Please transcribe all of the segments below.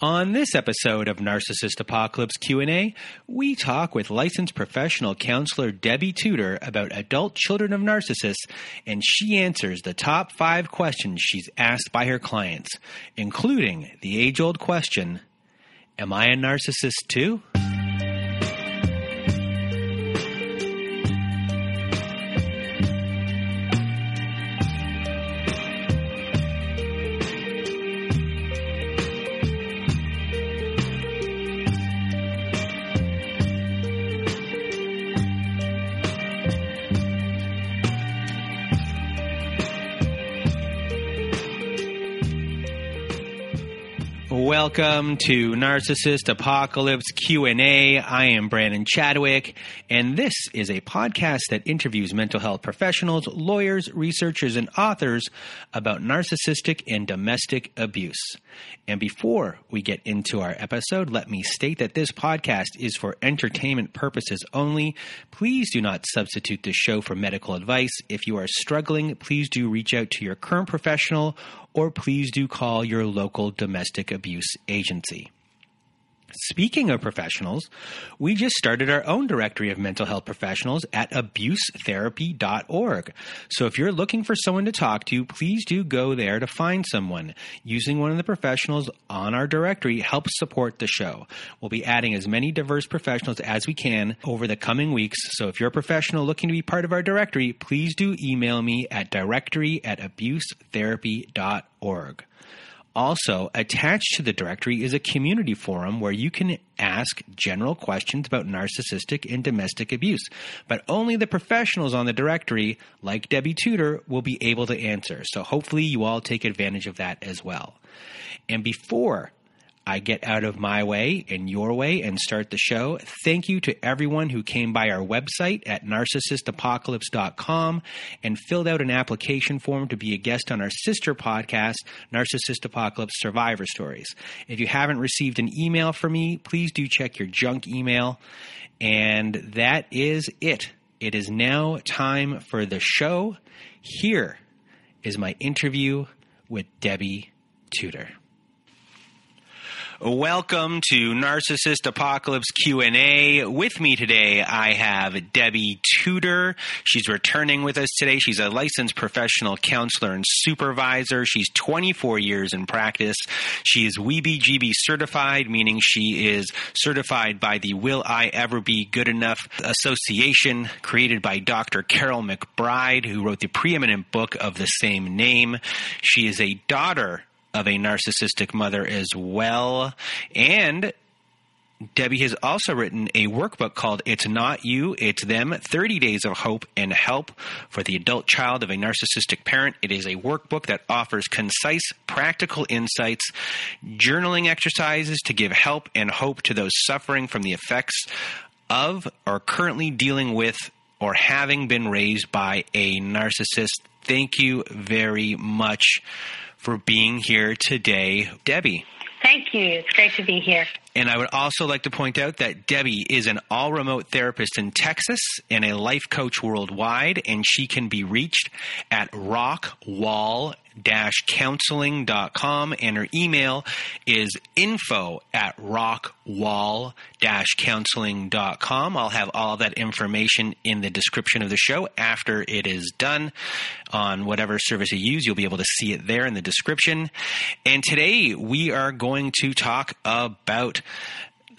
On this episode of Narcissist Apocalypse Q&A, we talk with licensed professional counselor Debbie Tudor about adult children of narcissists and she answers the top 5 questions she's asked by her clients, including the age-old question, am I a narcissist too? Welcome to Narcissist Apocalypse Q&A. I am Brandon Chadwick, and this is a podcast that interviews mental health professionals, lawyers, researchers, and authors about narcissistic and domestic abuse. And before we get into our episode, let me state that this podcast is for entertainment purposes only. Please do not substitute this show for medical advice. If you are struggling, please do reach out to your current professional or please do call your local domestic abuse agency. Speaking of professionals, we just started our own directory of mental health professionals at abusetherapy.org. So if you're looking for someone to talk to, please do go there to find someone. Using one of the professionals on our directory helps support the show. We'll be adding as many diverse professionals as we can over the coming weeks. So if you're a professional looking to be part of our directory, please do email me at directory at abusetherapy.org. Also, attached to the directory is a community forum where you can ask general questions about narcissistic and domestic abuse, but only the professionals on the directory, like Debbie Tudor, will be able to answer. So hopefully you all take advantage of that as well. And before I get out of my way and your way and start the show. Thank you to everyone who came by our website at narcissistapocalypse.com and filled out an application form to be a guest on our sister podcast, Narcissist Apocalypse Survivor Stories. If you haven't received an email from me, please do check your junk email. And that is it. It is now time for the show. Here is my interview with Debbie Tudor. Welcome to Narcissist Apocalypse Q&A. With me today, I have Debbie Tudor. She's returning with us today. She's a licensed professional counselor and supervisor. She's 24 years in practice. She is WEBGB certified, meaning she is certified by the Will I Ever Be Good Enough Association, created by Dr. Karyl McBride, who wrote the preeminent book of the same name. She is a daughter of a narcissistic mother as well. And Debbie has also written a workbook called It's Not You, It's Them 30 Days of Hope and Help for the Adult Child of a Narcissistic Parent. It is a workbook that offers concise, practical insights, journaling exercises to give help and hope to those suffering from the effects of or currently dealing with or having been raised by a narcissist. Thank you very much for being here today, Debbie. Thank you. It's great to be here. And I would also like to point out that Debbie is an all remote therapist in Texas and a life coach worldwide, and she can be reached at rockwall counseling.com and her email is info at rockwall counseling.com. I'll have all that information in the description of the show after it is done on whatever service you use. You'll be able to see it there in the description. And today we are going to talk about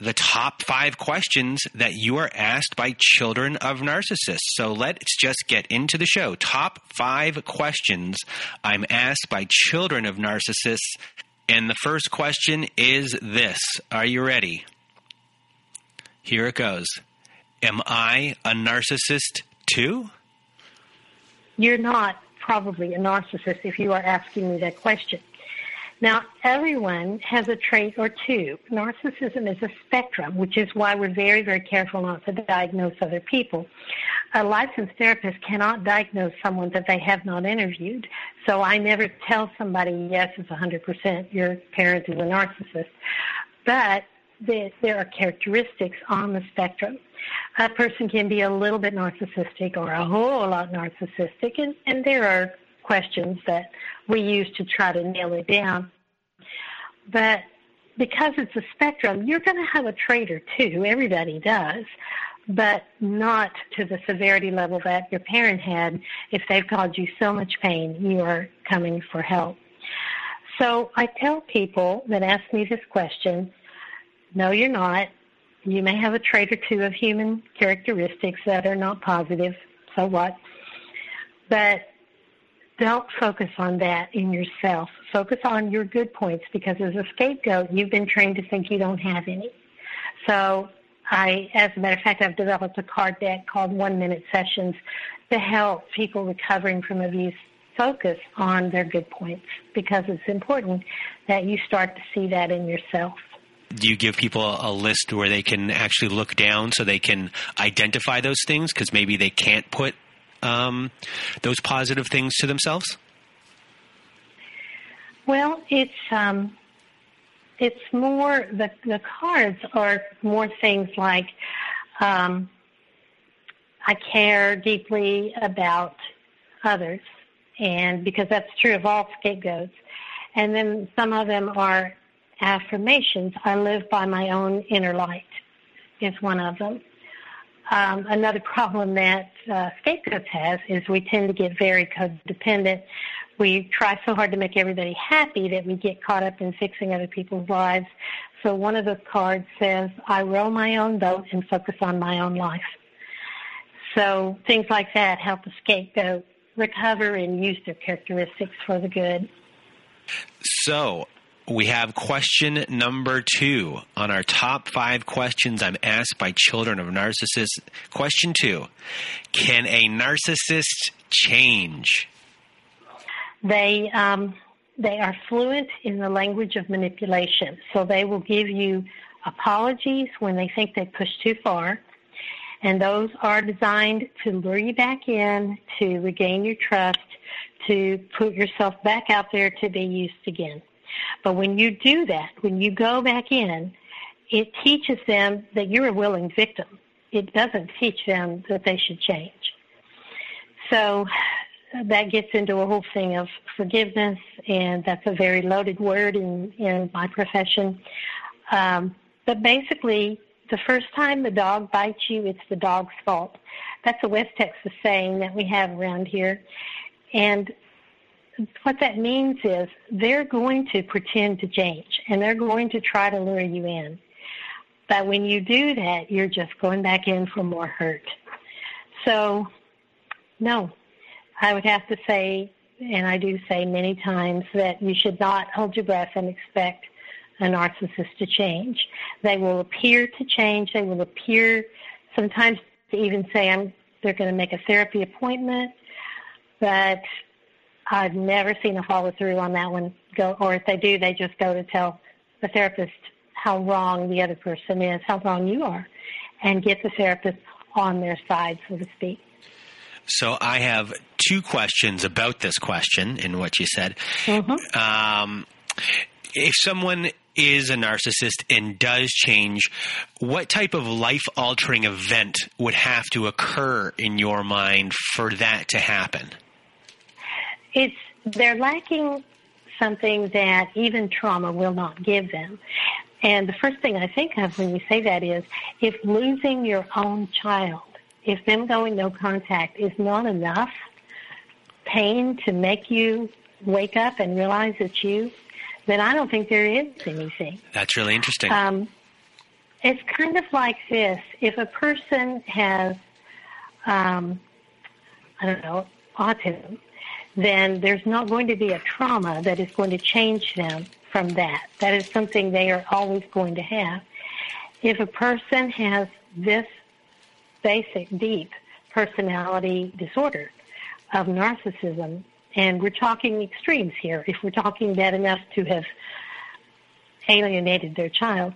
the top five questions that you are asked by children of narcissists. So let's just get into the show. Top five questions I'm asked by children of narcissists. And the first question is this Are you ready? Here it goes Am I a narcissist too? You're not probably a narcissist if you are asking me that question. Now, everyone has a trait or two. Narcissism is a spectrum, which is why we're very, very careful not to diagnose other people. A licensed therapist cannot diagnose someone that they have not interviewed. So I never tell somebody, yes, it's 100% your parent is a narcissist. But there are characteristics on the spectrum. A person can be a little bit narcissistic or a whole lot narcissistic, and, and there are questions that we use to try to nail it down. But because it's a spectrum, you're going to have a trait or two. Everybody does, but not to the severity level that your parent had. If they've caused you so much pain, you are coming for help. So I tell people that ask me this question, no, you're not. You may have a trait or two of human characteristics that are not positive. So what? But don't focus on that in yourself. Focus on your good points because as a scapegoat, you've been trained to think you don't have any. So I, as a matter of fact, I've developed a card deck called One Minute Sessions to help people recovering from abuse focus on their good points because it's important that you start to see that in yourself. Do you give people a list where they can actually look down so they can identify those things because maybe they can't put um, those positive things to themselves? Well, it's um, it's more the the cards are more things like um, I care deeply about others, and because that's true of all scapegoats. And then some of them are affirmations. I live by my own inner light is one of them. Um, another problem that uh, scapegoats has is we tend to get very codependent. We try so hard to make everybody happy that we get caught up in fixing other people's lives. So one of the cards says, I row my own boat and focus on my own life. So things like that help a scapegoat recover and use their characteristics for the good. So we have question number two on our top five questions I'm asked by children of narcissists. Question two Can a narcissist change? They, um, they are fluent in the language of manipulation. So they will give you apologies when they think they pushed too far. And those are designed to lure you back in, to regain your trust, to put yourself back out there to be used again. But when you do that, when you go back in, it teaches them that you're a willing victim. It doesn't teach them that they should change. So that gets into a whole thing of forgiveness, and that's a very loaded word in, in my profession. Um, but basically, the first time the dog bites you, it's the dog's fault. That's a West Texas saying that we have around here. And what that means is they're going to pretend to change and they're going to try to lure you in. But when you do that, you're just going back in for more hurt. So, no, I would have to say, and I do say many times, that you should not hold your breath and expect a narcissist to change. They will appear to change. They will appear sometimes to even say, I'm, they're going to make a therapy appointment, but I've never seen a follow through on that one. Go, or if they do, they just go to tell the therapist how wrong the other person is, how wrong you are, and get the therapist on their side, so to speak. So I have two questions about this question in what you said. Mm-hmm. Um, if someone is a narcissist and does change, what type of life altering event would have to occur in your mind for that to happen? It's they're lacking something that even trauma will not give them. And the first thing I think of when you say that is if losing your own child, if them going no contact is not enough pain to make you wake up and realize it's you, then I don't think there is anything. That's really interesting. Um, it's kind of like this. If a person has, um, I don't know, autism, then there's not going to be a trauma that is going to change them from that. That is something they are always going to have. If a person has this basic, deep personality disorder of narcissism, And we're talking extremes here. If we're talking bad enough to have alienated their child,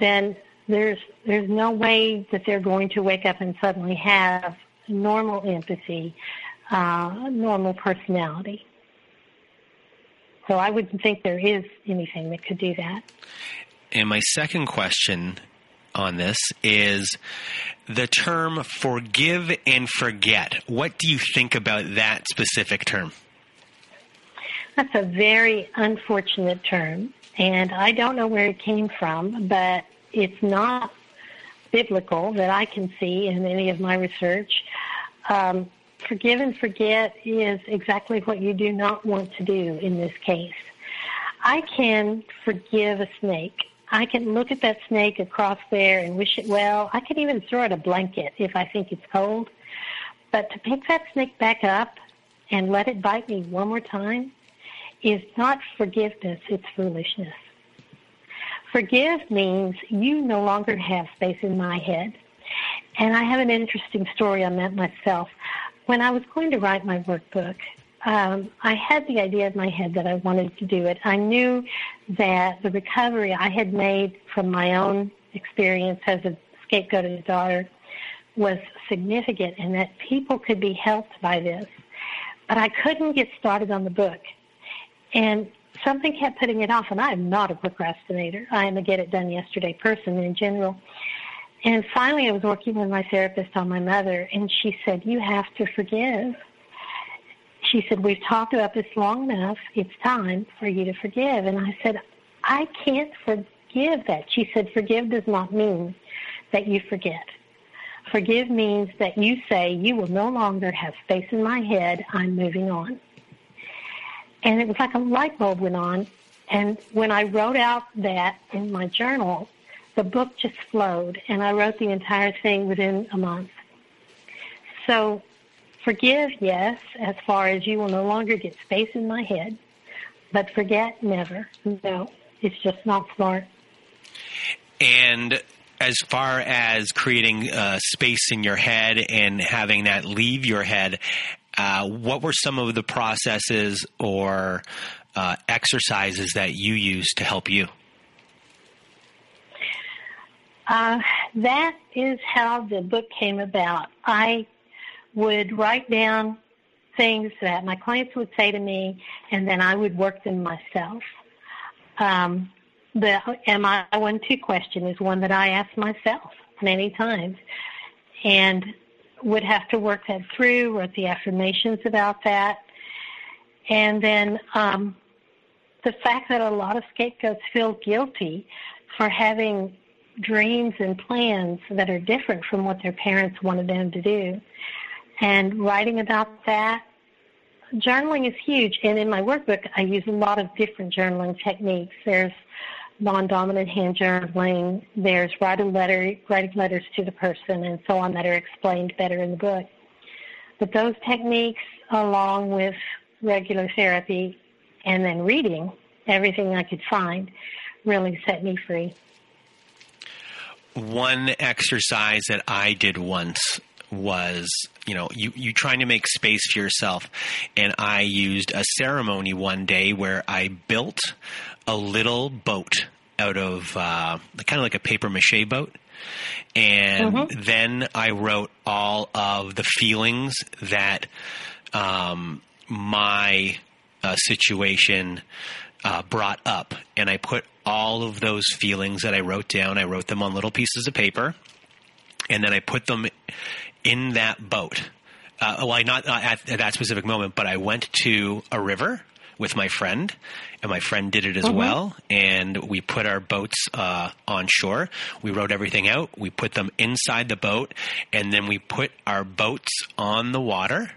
then there's there's no way that they're going to wake up and suddenly have normal empathy, uh, normal personality. So I wouldn't think there is anything that could do that. And my second question on this is the term forgive and forget. What do you think about that specific term? That's a very unfortunate term, and I don't know where it came from, but it's not biblical that I can see in any of my research. Um, forgive and forget is exactly what you do not want to do in this case. I can forgive a snake. I can look at that snake across there and wish it well. I can even throw it a blanket if I think it's cold. But to pick that snake back up and let it bite me one more time is not forgiveness, it's foolishness. Forgive means you no longer have space in my head. And I have an interesting story on that myself. When I was going to write my workbook, um, I had the idea in my head that I wanted to do it. I knew that the recovery I had made from my own experience as a scapegoated daughter was significant and that people could be helped by this. But I couldn't get started on the book. And something kept putting it off, and I am not a procrastinator. I am a get it done yesterday person in general. And finally, I was working with my therapist on my mother, and she said, You have to forgive. She said, We've talked about this long enough. It's time for you to forgive. And I said, I can't forgive that. She said, Forgive does not mean that you forget. Forgive means that you say, You will no longer have space in my head. I'm moving on. And it was like a light bulb went on. And when I wrote out that in my journal, the book just flowed, and I wrote the entire thing within a month. So, forgive, yes, as far as you will no longer get space in my head, but forget, never. No, it's just not smart. And as far as creating uh, space in your head and having that leave your head, uh, what were some of the processes or uh, exercises that you used to help you? Uh, that is how the book came about. I would write down things that my clients would say to me, and then I would work them myself. Um, the am I one two question is one that I ask myself many times, and would have to work that through, wrote the affirmations about that. And then um, the fact that a lot of scapegoats feel guilty for having dreams and plans that are different from what their parents wanted them to do. And writing about that, journaling is huge. And in my workbook, I use a lot of different journaling techniques. There's non-dominant hand journaling. There's writing letter, writing letters to the person, and so on that are explained better in the book. But those techniques, along with regular therapy, and then reading everything I could find, really set me free. One exercise that I did once was you know you you trying to make space for yourself and i used a ceremony one day where i built a little boat out of uh, kind of like a paper mache boat. And mm-hmm. then I wrote all of the feelings that um, my uh, situation uh, brought up. And I put all of those feelings that I wrote down, I wrote them on little pieces of paper. And then I put them in that boat. Uh, well, I not at, at that specific moment, but I went to a river with my friend, and my friend did it as mm-hmm. well. And we put our boats uh, on shore. We wrote everything out. We put them inside the boat, and then we put our boats on the water.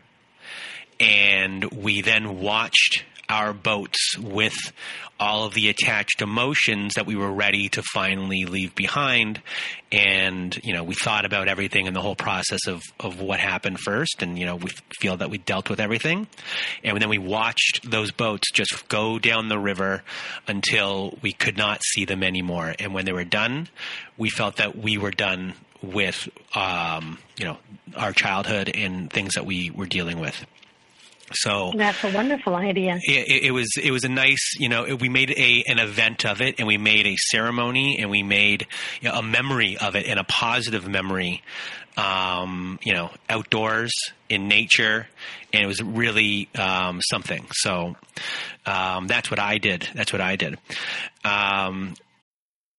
And we then watched our boats with all of the attached emotions that we were ready to finally leave behind. And, you know, we thought about everything and the whole process of, of what happened first. And, you know, we feel that we dealt with everything. And then we watched those boats just go down the river until we could not see them anymore. And when they were done, we felt that we were done with, um, you know, our childhood and things that we were dealing with. So that's a wonderful idea. It, it, was it was a nice you know we made a an event of it and we made a ceremony and we made you know, a memory of it and a positive memory, um, you know, outdoors in nature, and it was really um, something. So um, that's what I did. That's what I did.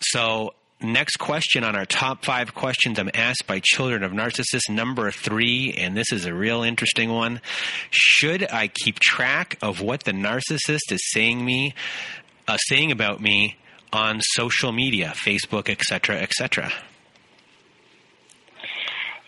So next question on our top five questions I'm asked by children of narcissists, number three, and this is a real interesting one. Should I keep track of what the narcissist is saying me, uh, saying about me on social media, Facebook, etc., etc.?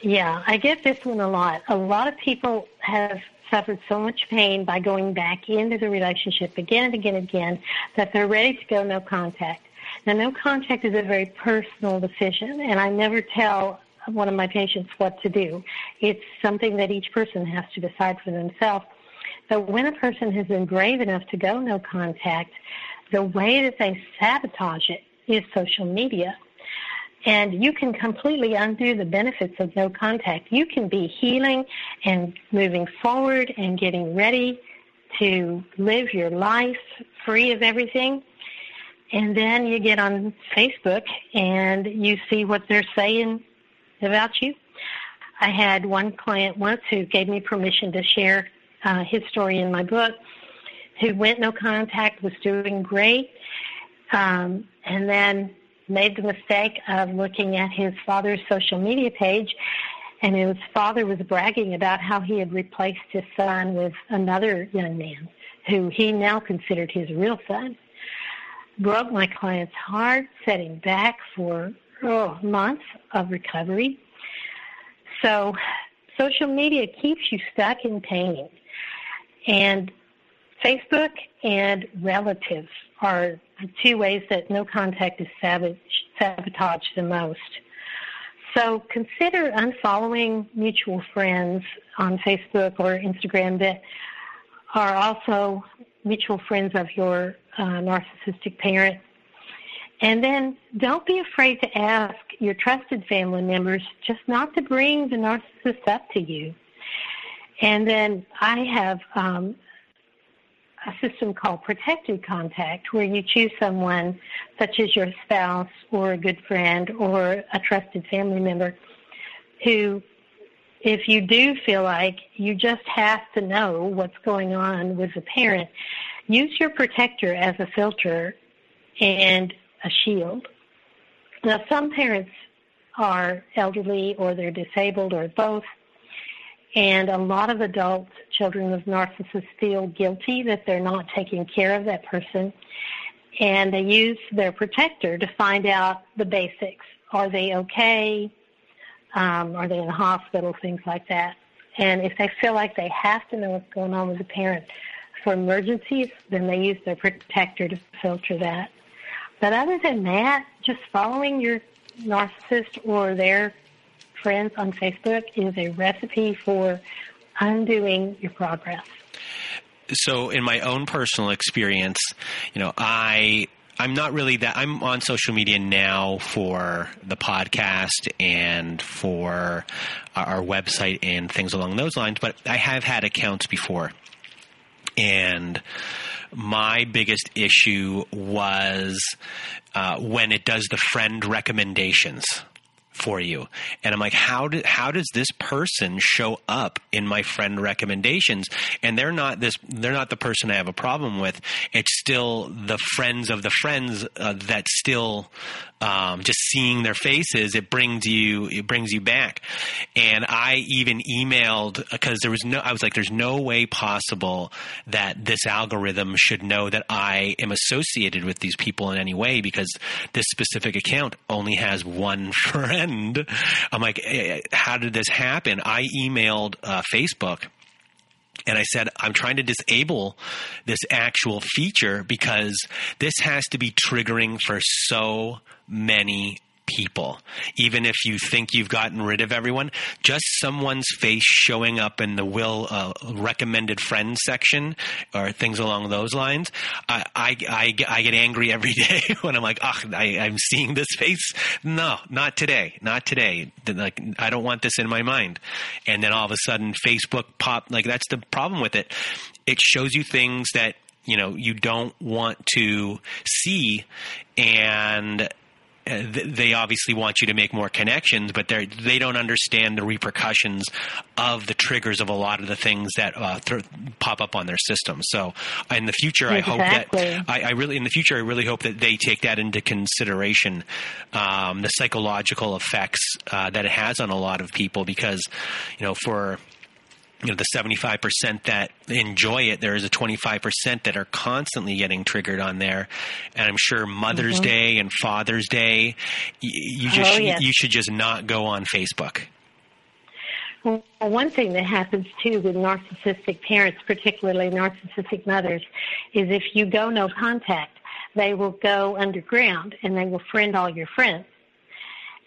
Yeah, I get this one a lot. A lot of people have suffered so much pain by going back into the relationship again and again and again that they're ready to go no contact. Now, no contact is a very personal decision, and I never tell one of my patients what to do. It's something that each person has to decide for themselves. But when a person has been brave enough to go no contact, the way that they sabotage it is social media. And you can completely undo the benefits of no contact. You can be healing and moving forward and getting ready to live your life free of everything. And then you get on Facebook and you see what they're saying about you. I had one client once who gave me permission to share uh, his story in my book, who went no contact, was doing great, um, and then made the mistake of looking at his father's social media page, and his father was bragging about how he had replaced his son with another young man who he now considered his real son broke my client's heart, setting back for oh, months of recovery. So social media keeps you stuck in pain. And Facebook and relatives are the two ways that no contact is savage, sabotaged the most. So consider unfollowing mutual friends on Facebook or Instagram that are also mutual friends of your uh, narcissistic parent. And then don't be afraid to ask your trusted family members just not to bring the narcissist up to you. And then I have um, a system called protected contact where you choose someone such as your spouse or a good friend or a trusted family member who if you do feel like you just have to know what's going on with the parent, use your protector as a filter and a shield. Now, some parents are elderly or they're disabled or both, and a lot of adult children with narcissists feel guilty that they're not taking care of that person, and they use their protector to find out the basics. Are they okay? Um, are they in the hospital? Things like that. And if they feel like they have to know what's going on with the parent for emergencies, then they use their protector to filter that. But other than that, just following your narcissist or their friends on Facebook is a recipe for undoing your progress. So, in my own personal experience, you know, I I'm not really that. I'm on social media now for the podcast and for our website and things along those lines, but I have had accounts before. And my biggest issue was uh, when it does the friend recommendations for you. And I'm like, how did how does this person show up in my friend recommendations? And they're not this they're not the person I have a problem with. It's still the friends of the friends uh, that still um, just seeing their faces it brings you it brings you back. And I even emailed because there was no I was like, there's no way possible that this algorithm should know that I am associated with these people in any way because this specific account only has one friend I'm like, eh, how did this happen? I emailed uh, Facebook and I said, I'm trying to disable this actual feature because this has to be triggering for so many people. Even if you think you've gotten rid of everyone, just someone's face showing up in the will uh, recommended friends section or things along those lines, I, I, I, I get angry every day when I'm like, oh, I, I'm seeing this face. No, not today. Not today. Like, I don't want this in my mind. And then all of a sudden Facebook pop, like that's the problem with it. It shows you things that you know you don't want to see and uh, they obviously want you to make more connections, but they they don't understand the repercussions of the triggers of a lot of the things that uh, th- pop up on their system. So in the future, exactly. I hope that I, I, really in the future I really hope that they take that into consideration, um, the psychological effects uh, that it has on a lot of people because you know for you know the 75% that enjoy it there is a 25% that are constantly getting triggered on there and i'm sure mother's mm-hmm. day and father's day you, you just oh, yes. you should just not go on facebook well, one thing that happens too with narcissistic parents, particularly narcissistic mothers, is if you go no contact, they will go underground and they will friend all your friends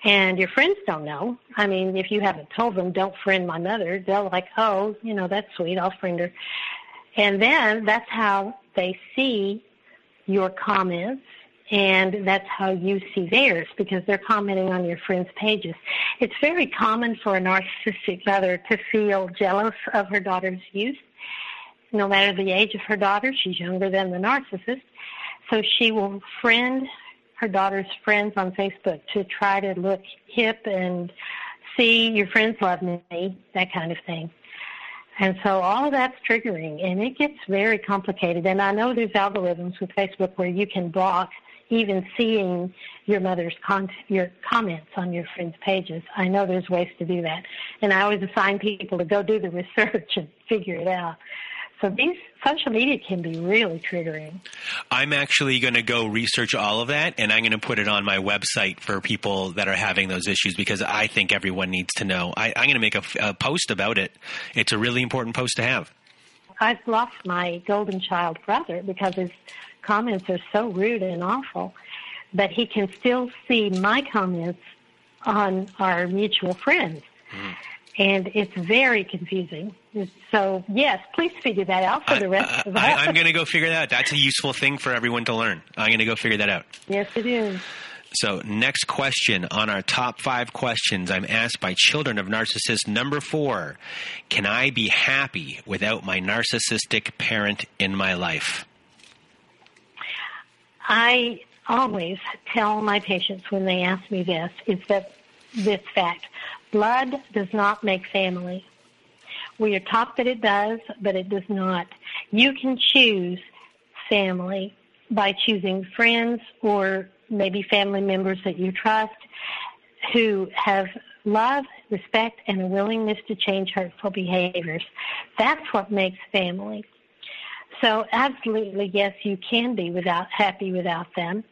and your friends don't know. I mean, if you haven't told them, don't friend my mother, they'll like, oh, you know, that's sweet, I'll friend her. And then that's how they see your comments and that's how you see theirs because they're commenting on your friends' pages. It's very common for a narcissistic mother to feel jealous of her daughter's youth. No matter the age of her daughter, she's younger than the narcissist. So she will friend her daughter's friends on Facebook to try to look hip and see your friends love me, that kind of thing. And so all of that's triggering, and it gets very complicated. And I know there's algorithms with Facebook where you can block even seeing your mother's con- your comments on your friends' pages. I know there's ways to do that, and I always assign people to go do the research and figure it out. So these social media can be really triggering. I'm actually going to go research all of that and I'm going to put it on my website for people that are having those issues because I think everyone needs to know. I, am going to make a, a post about it. It's a really important post to have. I've lost my golden child brother because his comments are so rude and awful, but he can still see my comments on our mutual friends. Mm and it's very confusing. So yes, please figure that out for the rest I, of us. I, I'm going to go figure that out. That's a useful thing for everyone to learn. I'm going to go figure that out. Yes, it is. So, next question on our top five questions I'm asked by children of narcissists. Number four Can I be happy without my narcissistic parent in my life? I always tell my patients when they ask me this is that this fact Blood does not make family. We are taught that it does, but it does not. You can choose family by choosing friends or maybe family members that you trust who have love, respect, and a willingness to change hurtful behaviors. That's what makes family. So absolutely, yes, you can be without happy without them.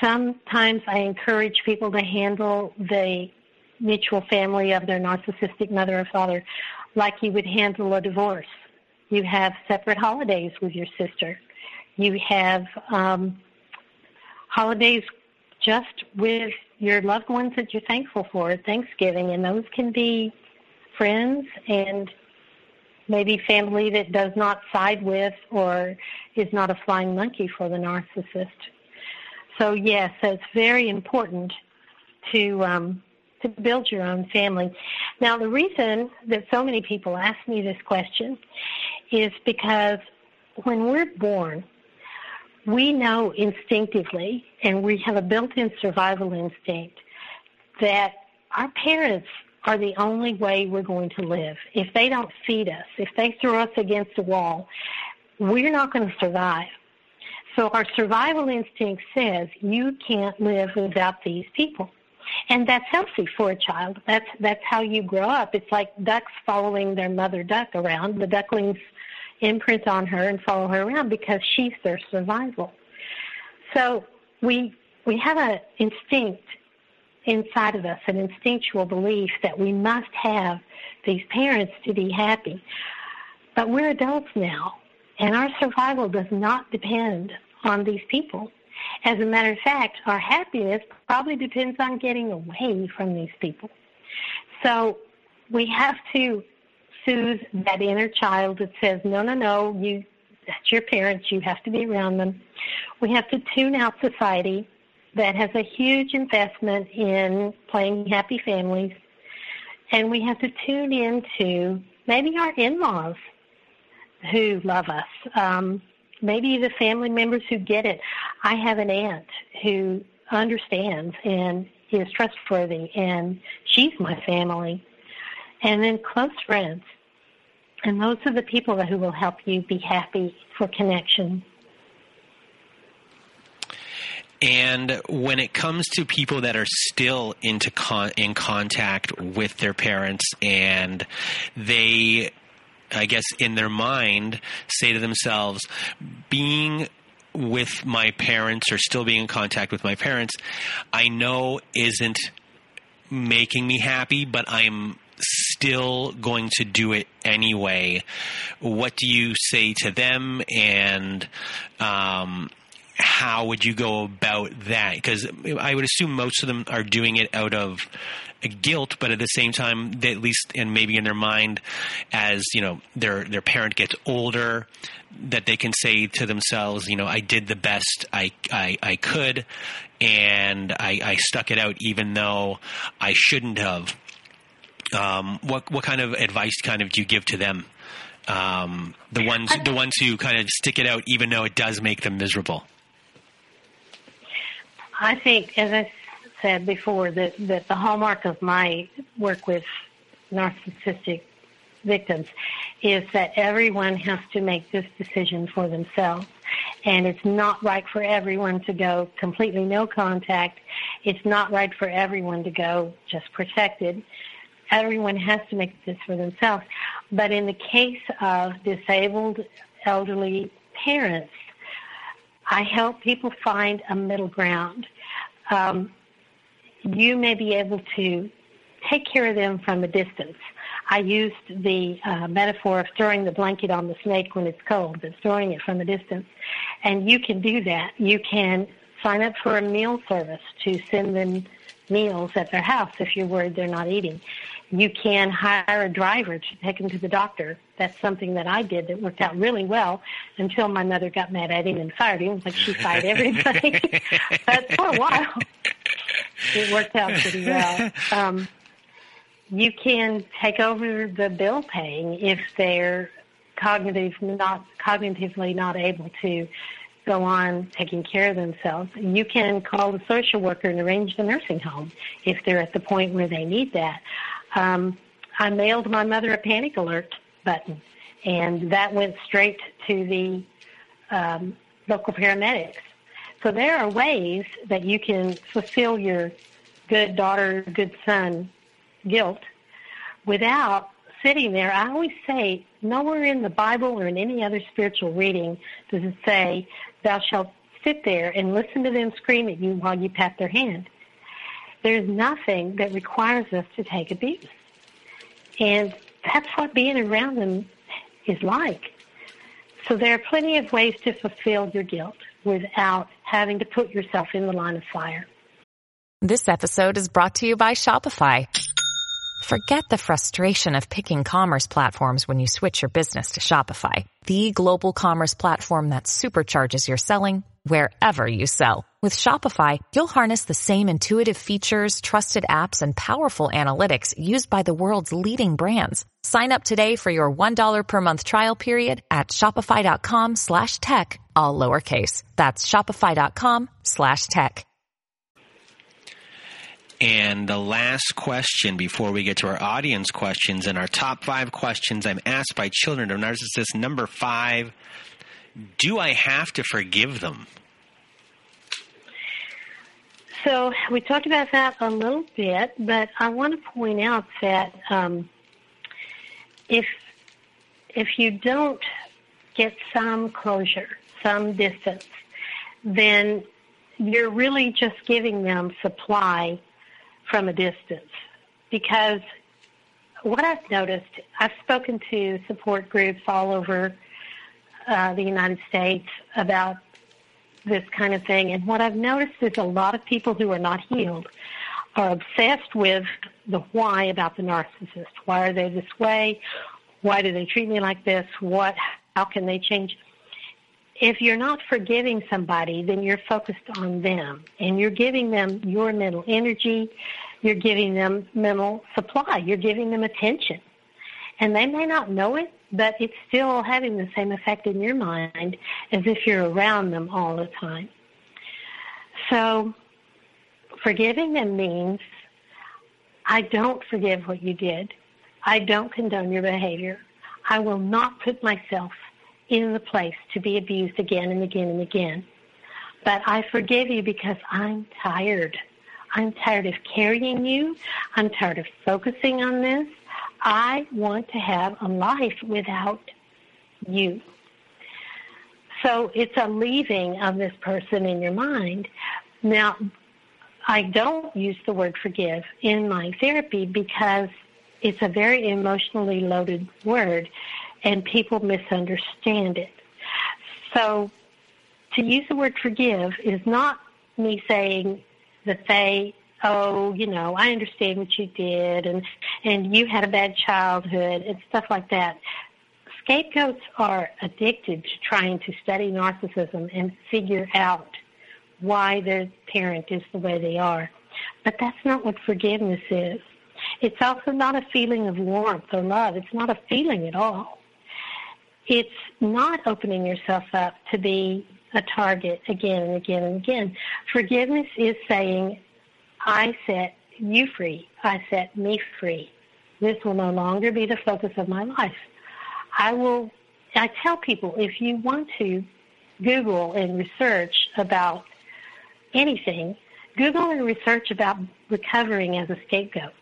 Sometimes I encourage people to handle the mutual family of their narcissistic mother or father, like you would handle a divorce. You have separate holidays with your sister. You have um, holidays just with your loved ones that you're thankful for Thanksgiving, and those can be friends and maybe family that does not side with or is not a flying monkey for the narcissist. So yes, it's very important to um, to build your own family. Now, the reason that so many people ask me this question is because when we're born, we know instinctively, and we have a built-in survival instinct, that our parents are the only way we're going to live. If they don't feed us, if they throw us against a wall, we're not going to survive. So our survival instinct says you can't live without these people. And that's healthy for a child. That's that's how you grow up. It's like ducks following their mother duck around. The ducklings imprint on her and follow her around because she's their survival. So we we have an instinct inside of us, an instinctual belief that we must have these parents to be happy. But we're adults now, and our survival does not depend on these people. As a matter of fact, our happiness probably depends on getting away from these people. So we have to soothe that inner child that says, no, no, no, you, that's your parents, you have to be around them. We have to tune out society that has a huge investment in playing happy families. And we have to tune into maybe our in-laws who love us. Um, maybe the family members who get it. I have an aunt who understands and is trustworthy, and she's my family. And then close friends. And those are the people who will help you be happy for connection. And when it comes to people that are still into con- in contact with their parents and they I guess in their mind say to themselves being with my parents or still being in contact with my parents I know isn't making me happy but I'm still going to do it anyway. What do you say to them and um, how would you go about that? Because I would assume most of them are doing it out of guilt, but at the same time, they at least, and maybe in their mind, as you know, their their parent gets older, that they can say to themselves, you know, I did the best I I, I could, and I, I stuck it out, even though I shouldn't have. Um, what what kind of advice kind of do you give to them? Um, the ones the ones who kind of stick it out, even though it does make them miserable. I think, as I said before, that, that the hallmark of my work with narcissistic victims is that everyone has to make this decision for themselves. And it's not right for everyone to go completely no contact. It's not right for everyone to go just protected. Everyone has to make this for themselves. But in the case of disabled elderly parents, I help people find a middle ground. Um, you may be able to take care of them from a distance. I used the uh, metaphor of throwing the blanket on the snake when it's cold, but throwing it from a distance. And you can do that. You can sign up for a meal service to send them meals at their house if you're worried they're not eating. You can hire a driver to take them to the doctor. That's something that I did that worked out really well until my mother got mad at him and fired him. Like she fired everybody. but for a while, it worked out pretty well. Um, you can take over the bill paying if they're cognitive not cognitively not able to go on taking care of themselves. You can call the social worker and arrange the nursing home if they're at the point where they need that. Um, I mailed my mother a panic alert button, and that went straight to the um, local paramedics. So there are ways that you can fulfill your good daughter, good son guilt without sitting there. I always say, nowhere in the Bible or in any other spiritual reading does it say, thou shalt sit there and listen to them scream at you while you pat their hand. There's nothing that requires us to take abuse. And that's what being around them is like. So there are plenty of ways to fulfill your guilt without having to put yourself in the line of fire. This episode is brought to you by Shopify. Forget the frustration of picking commerce platforms when you switch your business to Shopify, the global commerce platform that supercharges your selling wherever you sell. With Shopify, you'll harness the same intuitive features, trusted apps, and powerful analytics used by the world's leading brands. Sign up today for your $1 per month trial period at shopify.com slash tech, all lowercase. That's shopify.com slash tech. And the last question before we get to our audience questions and our top five questions I'm asked by children of narcissists. Number five, do I have to forgive them? So we talked about that a little bit, but I want to point out that um, if if you don't get some closure, some distance, then you're really just giving them supply from a distance because what I've noticed, I've spoken to support groups all over uh, the United States about this kind of thing, and what I've noticed is a lot of people who are not healed are obsessed with the why about the narcissist. Why are they this way? Why do they treat me like this? What? How can they change? If you're not forgiving somebody, then you're focused on them, and you're giving them your mental energy. You're giving them mental supply. You're giving them attention, and they may not know it, but it's still having the same effect in your mind as if you're around them all the time. So Forgiving them means I don't forgive what you did. I don't condone your behavior. I will not put myself in the place to be abused again and again and again. But I forgive you because I'm tired. I'm tired of carrying you. I'm tired of focusing on this. I want to have a life without you. So it's a leaving of this person in your mind. Now, I don't use the word forgive in my therapy because it's a very emotionally loaded word and people misunderstand it. So to use the word forgive is not me saying that they oh, you know, I understand what you did and and you had a bad childhood and stuff like that. Scapegoats are addicted to trying to study narcissism and figure out why their parent is the way they are. But that's not what forgiveness is. It's also not a feeling of warmth or love. It's not a feeling at all. It's not opening yourself up to be a target again and again and again. Forgiveness is saying, I set you free. I set me free. This will no longer be the focus of my life. I will, I tell people if you want to Google and research about anything, Google and research about recovering as a scapegoat.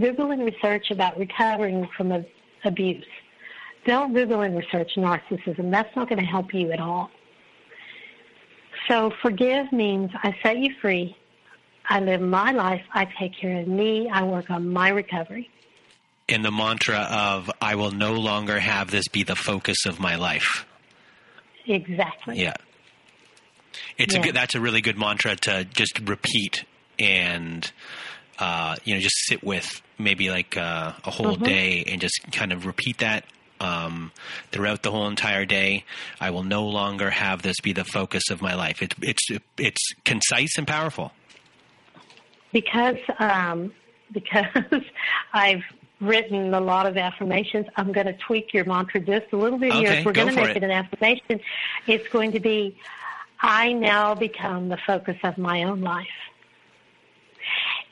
Google and research about recovering from a, abuse. Don't Google and research narcissism. That's not going to help you at all. So forgive means I set you free. I live my life. I take care of me. I work on my recovery. And the mantra of I will no longer have this be the focus of my life. Exactly. Yeah. It's yeah. a good, that's a really good mantra to just repeat and uh, you know just sit with maybe like uh, a whole mm-hmm. day and just kind of repeat that um, throughout the whole entire day. I will no longer have this be the focus of my life. It's it's it's concise and powerful. Because um, because I've written a lot of affirmations, I'm going to tweak your mantra just a little bit okay, here. If we're going to make it. it an affirmation, it's going to be I now become the focus of my own life.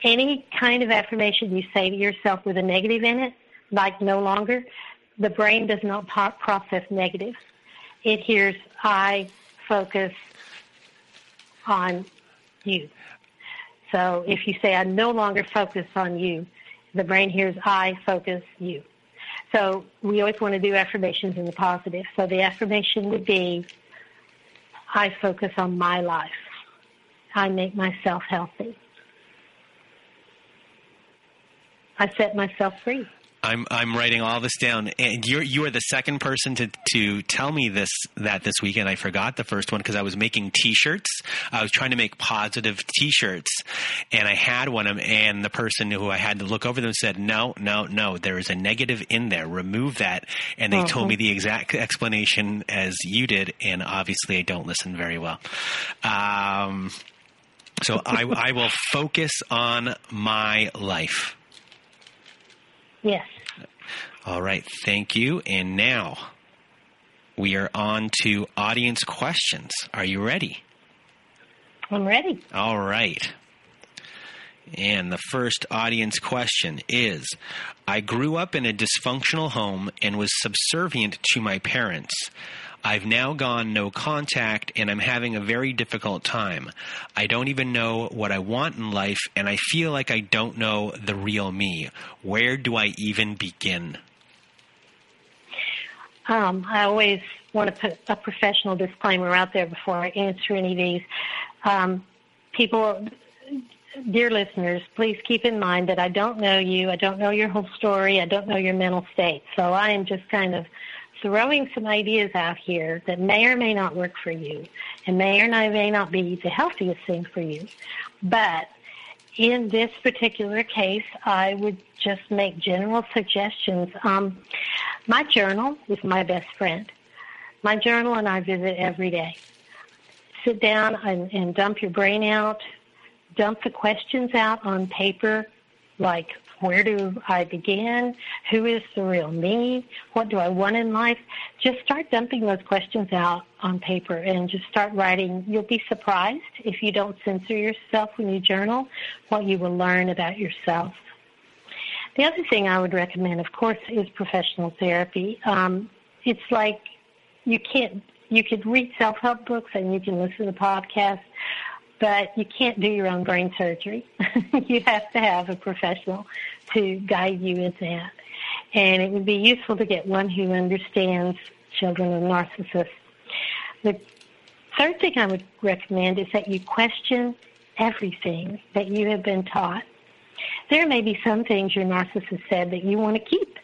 Any kind of affirmation you say to yourself with a negative in it, like no longer, the brain does not process negative. It hears, I focus on you. So if you say, I no longer focus on you, the brain hears, I focus you. So we always want to do affirmations in the positive. So the affirmation would be, I focus on my life. I make myself healthy. I set myself free. I'm I'm writing all this down, and you're you are the second person to to tell me this that this weekend. I forgot the first one because I was making T-shirts. I was trying to make positive T-shirts, and I had one. And the person who I had to look over them said, "No, no, no. There is a negative in there. Remove that." And they uh-huh. told me the exact explanation as you did, and obviously I don't listen very well. Um, so I I will focus on my life. Yes. All right. Thank you. And now we are on to audience questions. Are you ready? I'm ready. All right. And the first audience question is I grew up in a dysfunctional home and was subservient to my parents. I've now gone no contact and I'm having a very difficult time. I don't even know what I want in life and I feel like I don't know the real me. Where do I even begin? Um, I always want to put a professional disclaimer out there before I answer any of these. Um, people dear listeners, please keep in mind that I don't know you. I don't know your whole story. I don't know your mental state. So I am just kind of throwing some ideas out here that may or may not work for you and may or may not be the healthiest thing for you. But in this particular case, I would just make general suggestions. Um, my journal is my best friend. My journal and I visit every day. Sit down and, and dump your brain out, dump the questions out on paper, like where do I begin? Who is the real me? What do I want in life? Just start dumping those questions out on paper and just start writing. You'll be surprised if you don't censor yourself when you journal what you will learn about yourself. The other thing I would recommend, of course, is professional therapy. Um, it's like you can't, you could read self-help books and you can listen to podcasts, but you can't do your own brain surgery. you have to have a professional to guide you in that. And it would be useful to get one who understands children of narcissists. The third thing I would recommend is that you question everything that you have been taught. There may be some things your narcissist said that you want to keep.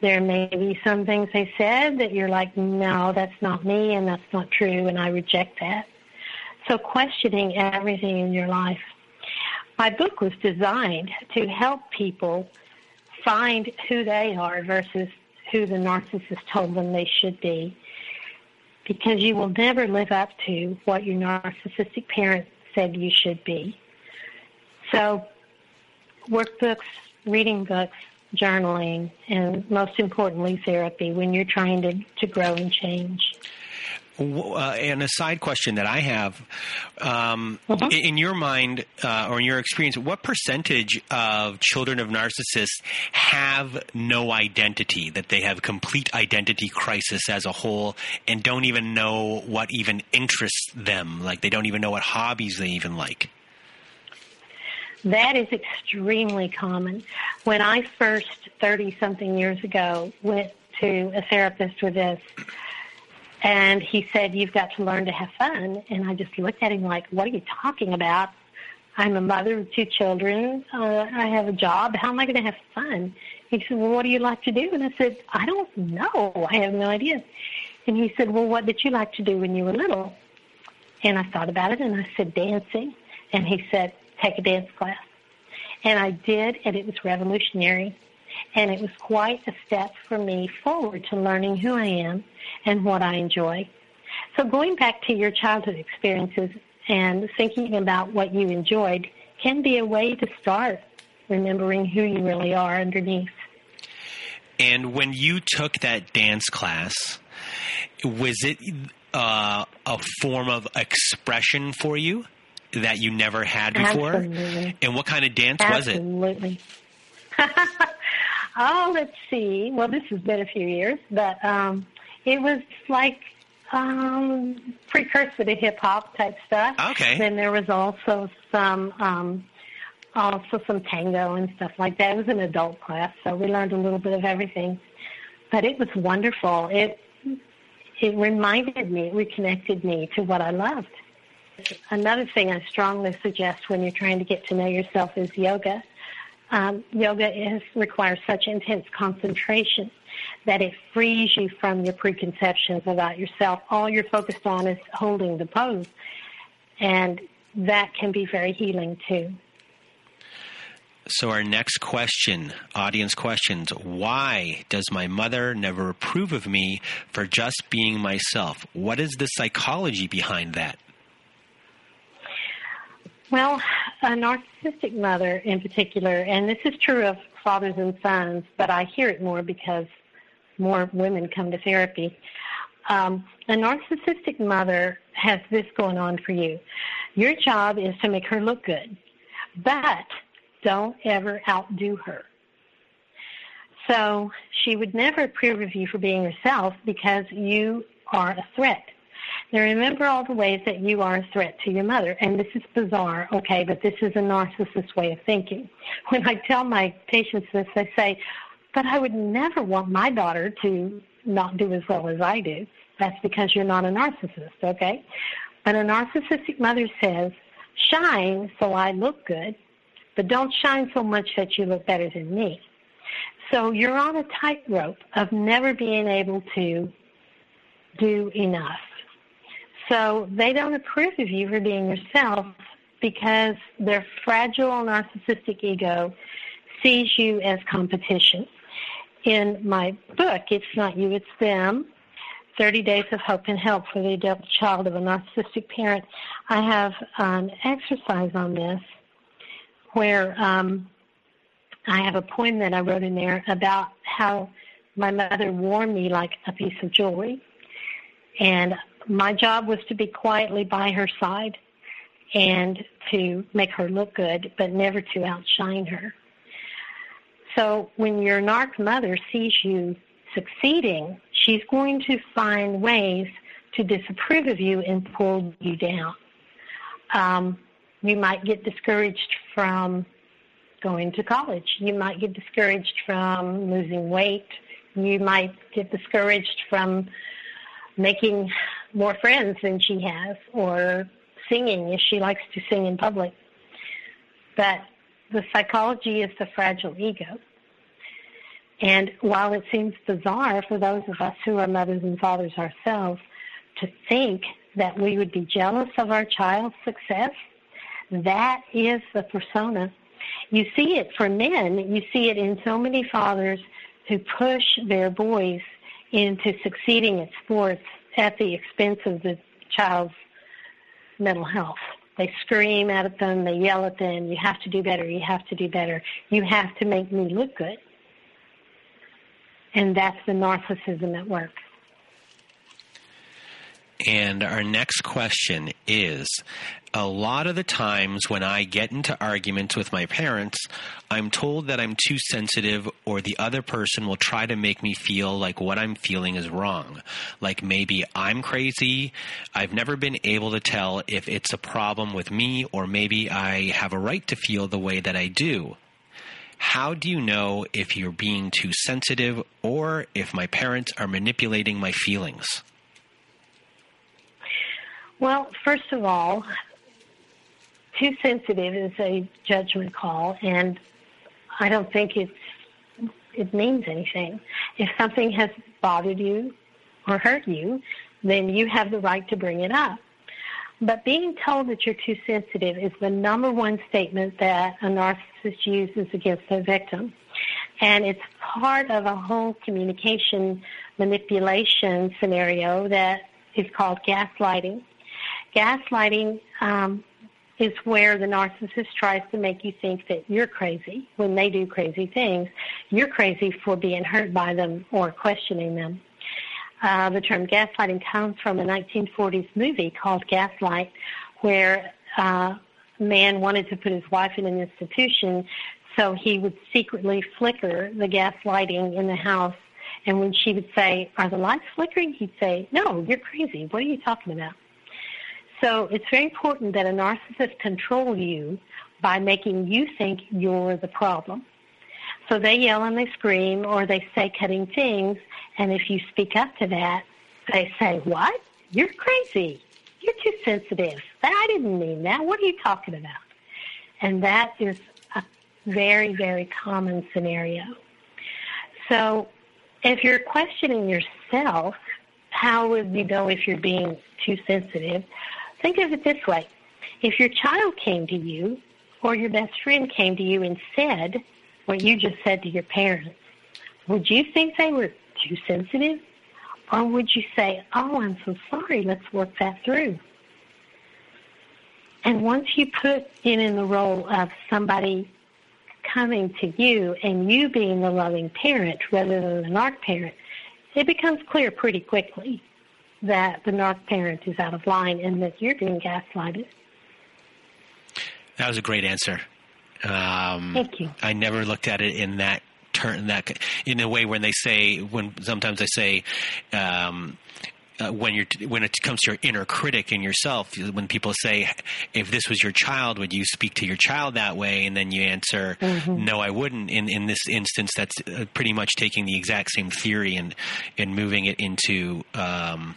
There may be some things they said that you're like, no, that's not me and that's not true and I reject that. So questioning everything in your life. My book was designed to help people find who they are versus who the narcissist told them they should be. Because you will never live up to what your narcissistic parent said you should be. So, workbooks, reading books, journaling, and most importantly, therapy when you're trying to, to grow and change. Uh, and a side question that I have, um, uh-huh. in your mind uh, or in your experience, what percentage of children of narcissists have no identity, that they have complete identity crisis as a whole and don't even know what even interests them? Like they don't even know what hobbies they even like? That is extremely common. When I first, 30 something years ago, went to a therapist with this, and he said, You've got to learn to have fun. And I just looked at him like, What are you talking about? I'm a mother of two children. Uh, I have a job. How am I going to have fun? He said, Well, what do you like to do? And I said, I don't know. I have no idea. And he said, Well, what did you like to do when you were little? And I thought about it and I said, Dancing. And he said, Take a dance class. And I did, and it was revolutionary. And it was quite a step for me forward to learning who I am and what I enjoy. So going back to your childhood experiences and thinking about what you enjoyed can be a way to start remembering who you really are underneath. And when you took that dance class, was it uh, a form of expression for you that you never had before? Absolutely. And what kind of dance Absolutely. was it? oh, let's see. Well, this has been a few years, but um, it was like um, precursor to hip hop type stuff. Okay. Then there was also some um, also some tango and stuff like that. It was an adult class, so we learned a little bit of everything. But it was wonderful. It it reminded me, it reconnected me to what I loved. Another thing I strongly suggest when you're trying to get to know yourself is yoga. Um, yoga is requires such intense concentration that it frees you from your preconceptions about yourself. All you're focused on is holding the pose. And that can be very healing too. So, our next question, audience questions Why does my mother never approve of me for just being myself? What is the psychology behind that? Well, a narcissistic mother in particular, and this is true of fathers and sons, but I hear it more because more women come to therapy. Um, a narcissistic mother has this going on for you. Your job is to make her look good, but don't ever outdo her. So she would never approve of you for being yourself because you are a threat. Now remember all the ways that you are a threat to your mother. And this is bizarre, okay, but this is a narcissist way of thinking. When I tell my patients this, they say, but I would never want my daughter to not do as well as I do. That's because you're not a narcissist, okay? But a narcissistic mother says, shine so I look good, but don't shine so much that you look better than me. So you're on a tightrope of never being able to do enough. So they don't approve of you for being yourself because their fragile narcissistic ego sees you as competition. In my book, It's Not You, It's Them, 30 Days of Hope and Help for the Adult Child of a Narcissistic Parent, I have an exercise on this where um, I have a poem that I wrote in there about how my mother wore me like a piece of jewelry. And my job was to be quietly by her side and to make her look good, but never to outshine her. So when your narc mother sees you succeeding, she's going to find ways to disapprove of you and pull you down. Um, you might get discouraged from going to college. You might get discouraged from losing weight. You might get discouraged from making more friends than she has or singing if she likes to sing in public. But the psychology is the fragile ego. And while it seems bizarre for those of us who are mothers and fathers ourselves to think that we would be jealous of our child's success, that is the persona. You see it for men. You see it in so many fathers who push their boys into succeeding at sports at the expense of the child's mental health. They scream at them, they yell at them, you have to do better, you have to do better, you have to make me look good. And that's the narcissism at work. And our next question is a lot of the times when I get into arguments with my parents, I'm told that I'm too sensitive, or the other person will try to make me feel like what I'm feeling is wrong. Like maybe I'm crazy. I've never been able to tell if it's a problem with me, or maybe I have a right to feel the way that I do. How do you know if you're being too sensitive or if my parents are manipulating my feelings? Well, first of all, too sensitive is a judgment call, and I don't think it's it means anything. If something has bothered you or hurt you, then you have the right to bring it up. But being told that you're too sensitive is the number one statement that a narcissist uses against their victim. And it's part of a whole communication manipulation scenario that is called gaslighting. Gaslighting um, is where the narcissist tries to make you think that you're crazy when they do crazy things. You're crazy for being hurt by them or questioning them. Uh, the term gaslighting comes from a 1940s movie called Gaslight, where uh, a man wanted to put his wife in an institution, so he would secretly flicker the gaslighting in the house. And when she would say, Are the lights flickering? He'd say, No, you're crazy. What are you talking about? So it's very important that a narcissist control you by making you think you're the problem. So they yell and they scream or they say cutting things, and if you speak up to that, they say, What? You're crazy. You're too sensitive. I didn't mean that. What are you talking about? And that is a very, very common scenario. So if you're questioning yourself, how would you know if you're being too sensitive? Think of it this way. If your child came to you or your best friend came to you and said what you just said to your parents, would you think they were too sensitive? Or would you say, oh, I'm so sorry, let's work that through? And once you put it in the role of somebody coming to you and you being the loving parent rather than the narc parent, it becomes clear pretty quickly that the narc parent is out of line and that you're being gaslighted. That was a great answer. Um, Thank you. I never looked at it in that turn that in a way when they say when sometimes I say um, uh, when you're when it comes to your inner critic in yourself when people say if this was your child would you speak to your child that way and then you answer mm-hmm. no I wouldn't in in this instance that's uh, pretty much taking the exact same theory and and moving it into um,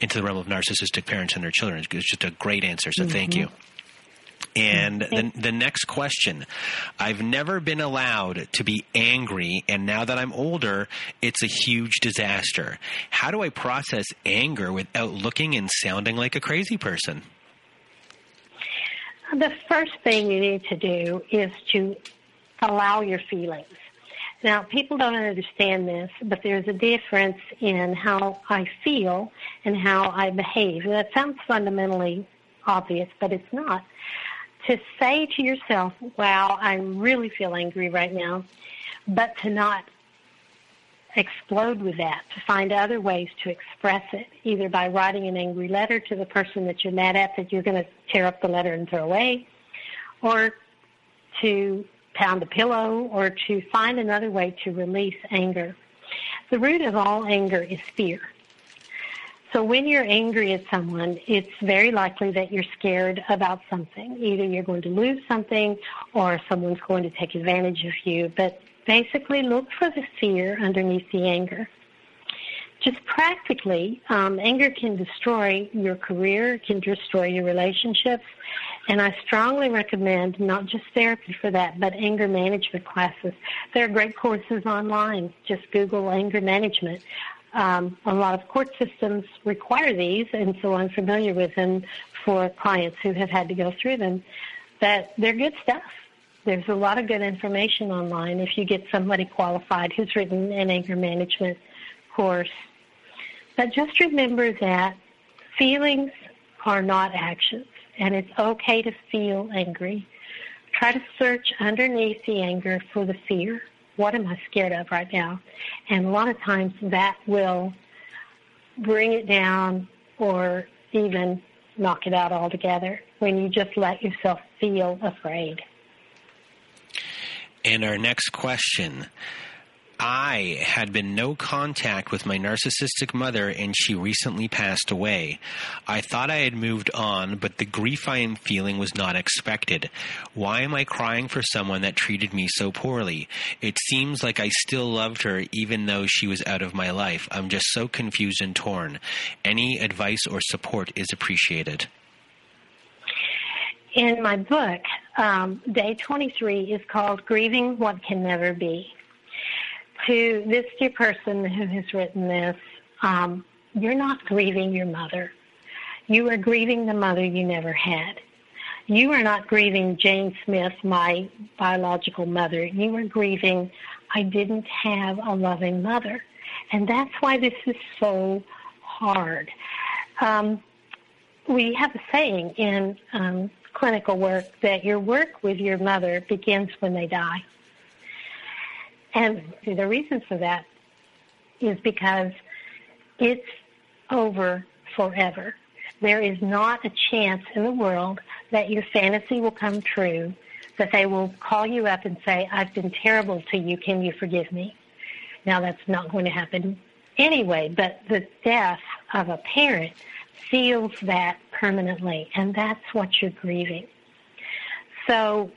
into the realm of narcissistic parents and their children it's just a great answer so mm-hmm. thank you And the, the next question I've never been allowed to be angry, and now that I'm older, it's a huge disaster. How do I process anger without looking and sounding like a crazy person? The first thing you need to do is to allow your feelings. Now, people don't understand this, but there's a difference in how I feel and how I behave. That sounds fundamentally obvious, but it's not to say to yourself, wow, I really feel angry right now, but to not explode with that, to find other ways to express it, either by writing an angry letter to the person that you're mad at that you're going to tear up the letter and throw away, or to pound a pillow, or to find another way to release anger. The root of all anger is fear. So when you're angry at someone, it's very likely that you're scared about something. Either you're going to lose something or someone's going to take advantage of you. But basically look for the fear underneath the anger. Just practically, um, anger can destroy your career, can destroy your relationships, and I strongly recommend not just therapy for that, but anger management classes. There are great courses online. Just Google anger management. Um, a lot of court systems require these, and so I'm familiar with them for clients who have had to go through them. That they're good stuff. There's a lot of good information online if you get somebody qualified who's written an anger management course. But just remember that feelings are not actions, and it's okay to feel angry. Try to search underneath the anger for the fear what am I scared of right now? And a lot of times that will bring it down or even knock it out altogether when you just let yourself feel afraid. And our next question I had been no contact with my narcissistic mother and she recently passed away. I thought I had moved on, but the grief I am feeling was not expected. Why am I crying for someone that treated me so poorly? It seems like I still loved her even though she was out of my life. I'm just so confused and torn. Any advice or support is appreciated. In my book, um, day 23 is called Grieving What Can Never Be to this dear person who has written this, um, you're not grieving your mother. You are grieving the mother you never had. You are not grieving Jane Smith, my biological mother. You are grieving, I didn't have a loving mother. And that's why this is so hard. Um, we have a saying in um, clinical work that your work with your mother begins when they die. And the reason for that is because it's over forever. There is not a chance in the world that your fantasy will come true, that they will call you up and say, I've been terrible to you, can you forgive me? Now that's not going to happen anyway, but the death of a parent seals that permanently, and that's what you're grieving. So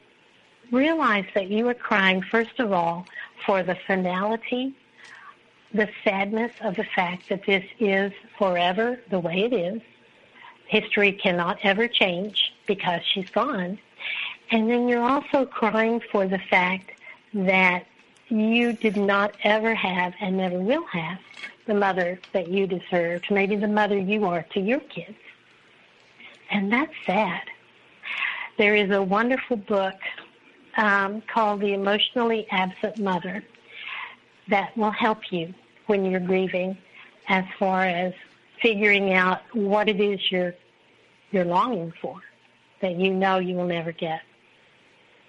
realize that you are crying, first of all, for the finality, the sadness of the fact that this is forever the way it is. History cannot ever change because she's gone. And then you're also crying for the fact that you did not ever have and never will have the mother that you deserved, maybe the mother you are to your kids. And that's sad. There is a wonderful book um, called The Emotionally Absent Mother that will help you when you're grieving as far as figuring out what it is you're you're longing for that you know you will never get.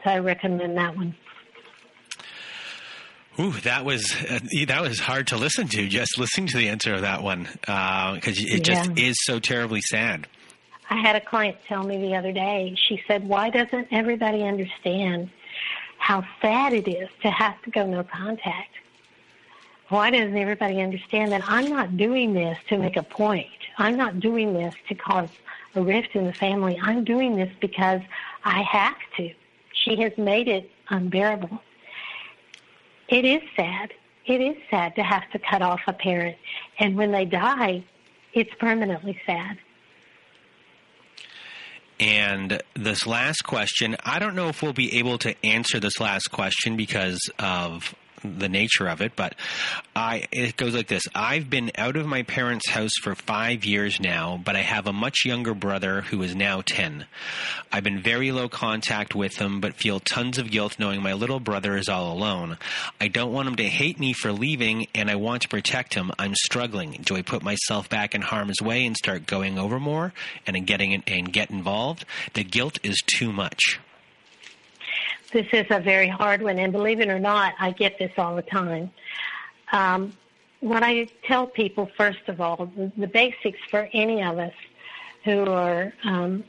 So I recommend that one. Ooh, that was uh, that was hard to listen to. Just listening to the answer of that one because uh, it just yeah. is so terribly sad. I had a client tell me the other day, she said, Why doesn't everybody understand how sad it is to have to go no contact? Why doesn't everybody understand that I'm not doing this to make a point? I'm not doing this to cause a rift in the family. I'm doing this because I have to. She has made it unbearable. It is sad. It is sad to have to cut off a parent. And when they die, it's permanently sad. And this last question, I don't know if we'll be able to answer this last question because of the nature of it, but I it goes like this. I've been out of my parents' house for five years now, but I have a much younger brother who is now ten. I've been very low contact with him, but feel tons of guilt knowing my little brother is all alone. I don't want him to hate me for leaving, and I want to protect him. I'm struggling. Do I put myself back in harm's way and start going over more and getting and get involved? The guilt is too much this is a very hard one, and believe it or not, I get this all the time. Um, what I tell people, first of all, the, the basics for any of us who are um,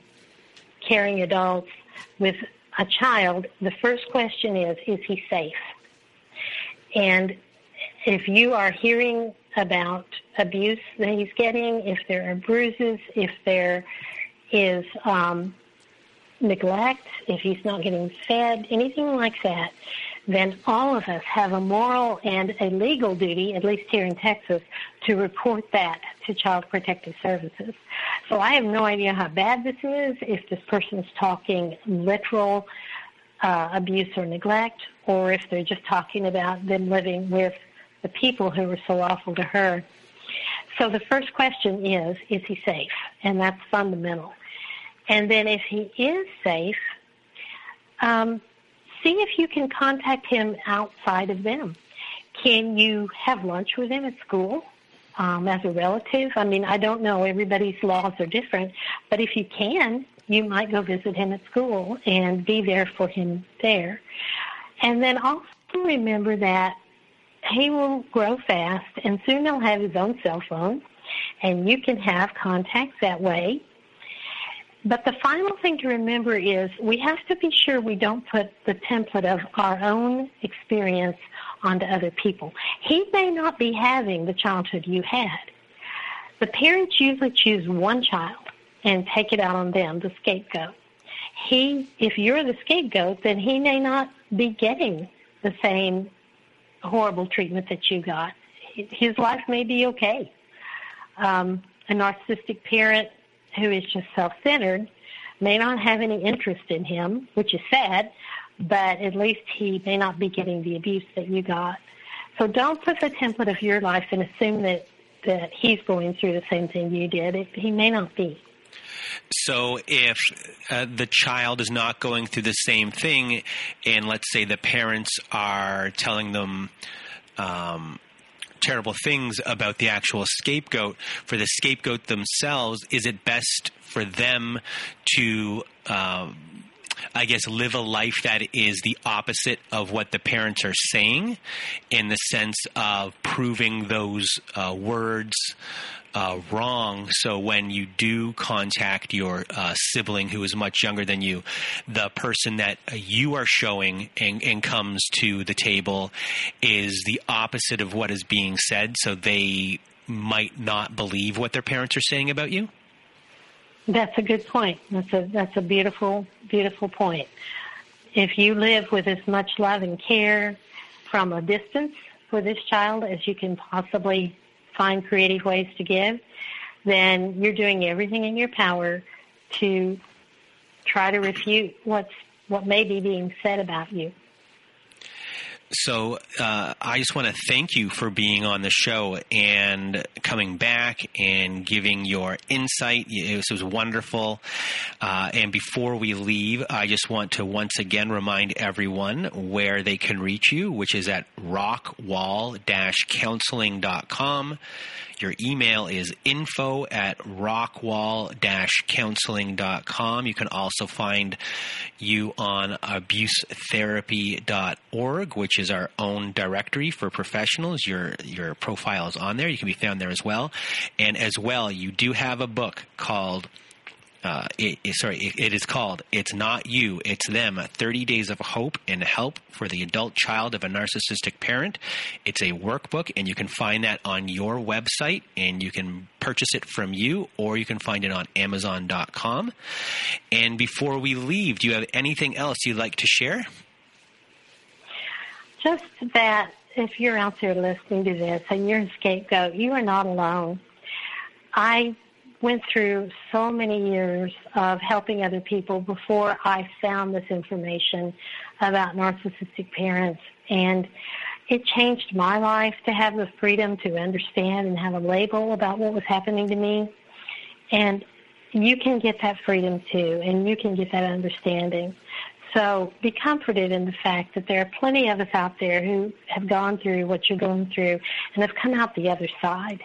caring adults with a child, the first question is, is he safe? And if you are hearing about abuse that he's getting, if there are bruises, if there is um, neglect, if he's not getting fed, anything like that, then all of us have a moral and a legal duty, at least here in Texas, to report that to Child Protective Services. So I have no idea how bad this is, if this person is talking literal uh, abuse or neglect, or if they're just talking about them living with the people who were so awful to her. So the first question is, is he safe? And that's fundamental. And then if he is safe, um, see if you can contact him outside of them. Can you have lunch with him at school um, as a relative? I mean, I don't know. Everybody's laws are different. But if you can, you might go visit him at school and be there for him there. And then also remember that he will grow fast and soon he'll have his own cell phone and you can have contacts that way but the final thing to remember is we have to be sure we don't put the template of our own experience onto other people. He may not be having the childhood you had. The parents usually choose one child and take it out on them, the scapegoat. He, if you're the scapegoat, then he may not be getting the same horrible treatment that you got. His life may be okay. Um, a narcissistic parent who is just self-centered may not have any interest in him, which is sad, but at least he may not be getting the abuse that you got. So don't put the template of your life and assume that, that he's going through the same thing you did. It, he may not be. So if uh, the child is not going through the same thing, and let's say the parents are telling them, um, terrible things about the actual scapegoat. For the scapegoat themselves, is it best for them to? Um, I guess, live a life that is the opposite of what the parents are saying in the sense of proving those uh, words uh, wrong. So when you do contact your uh, sibling who is much younger than you, the person that you are showing and, and comes to the table is the opposite of what is being said. So they might not believe what their parents are saying about you. That's a good point. That's a that's a beautiful beautiful point. If you live with as much love and care from a distance for this child as you can possibly find creative ways to give, then you're doing everything in your power to try to refute what's what may be being said about you. So uh, I just want to thank you for being on the show and coming back and giving your insight. It was, wonderful. Uh, and before we leave, I just want to once again remind everyone where they can reach you, which is at rockwall-counseling.com. Your email is info at rockwall-counseling.com. You can also find you on abusetherapy.org, which is our own directory for professionals. Your your profile is on there. You can be found there as well. And as well, you do have a book called uh, it, sorry, it, it is called It's Not You, It's Them 30 Days of Hope and Help for the Adult Child of a Narcissistic Parent. It's a workbook, and you can find that on your website, and you can purchase it from you, or you can find it on Amazon.com. And before we leave, do you have anything else you'd like to share? Just that if you're out there listening to this and you're a scapegoat, you are not alone. I went through so many years of helping other people before I found this information about narcissistic parents. And it changed my life to have the freedom to understand and have a label about what was happening to me. And you can get that freedom too, and you can get that understanding. So be comforted in the fact that there are plenty of us out there who have gone through what you're going through and have come out the other side.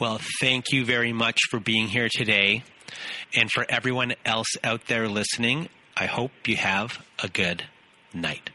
Well, thank you very much for being here today. And for everyone else out there listening, I hope you have a good night.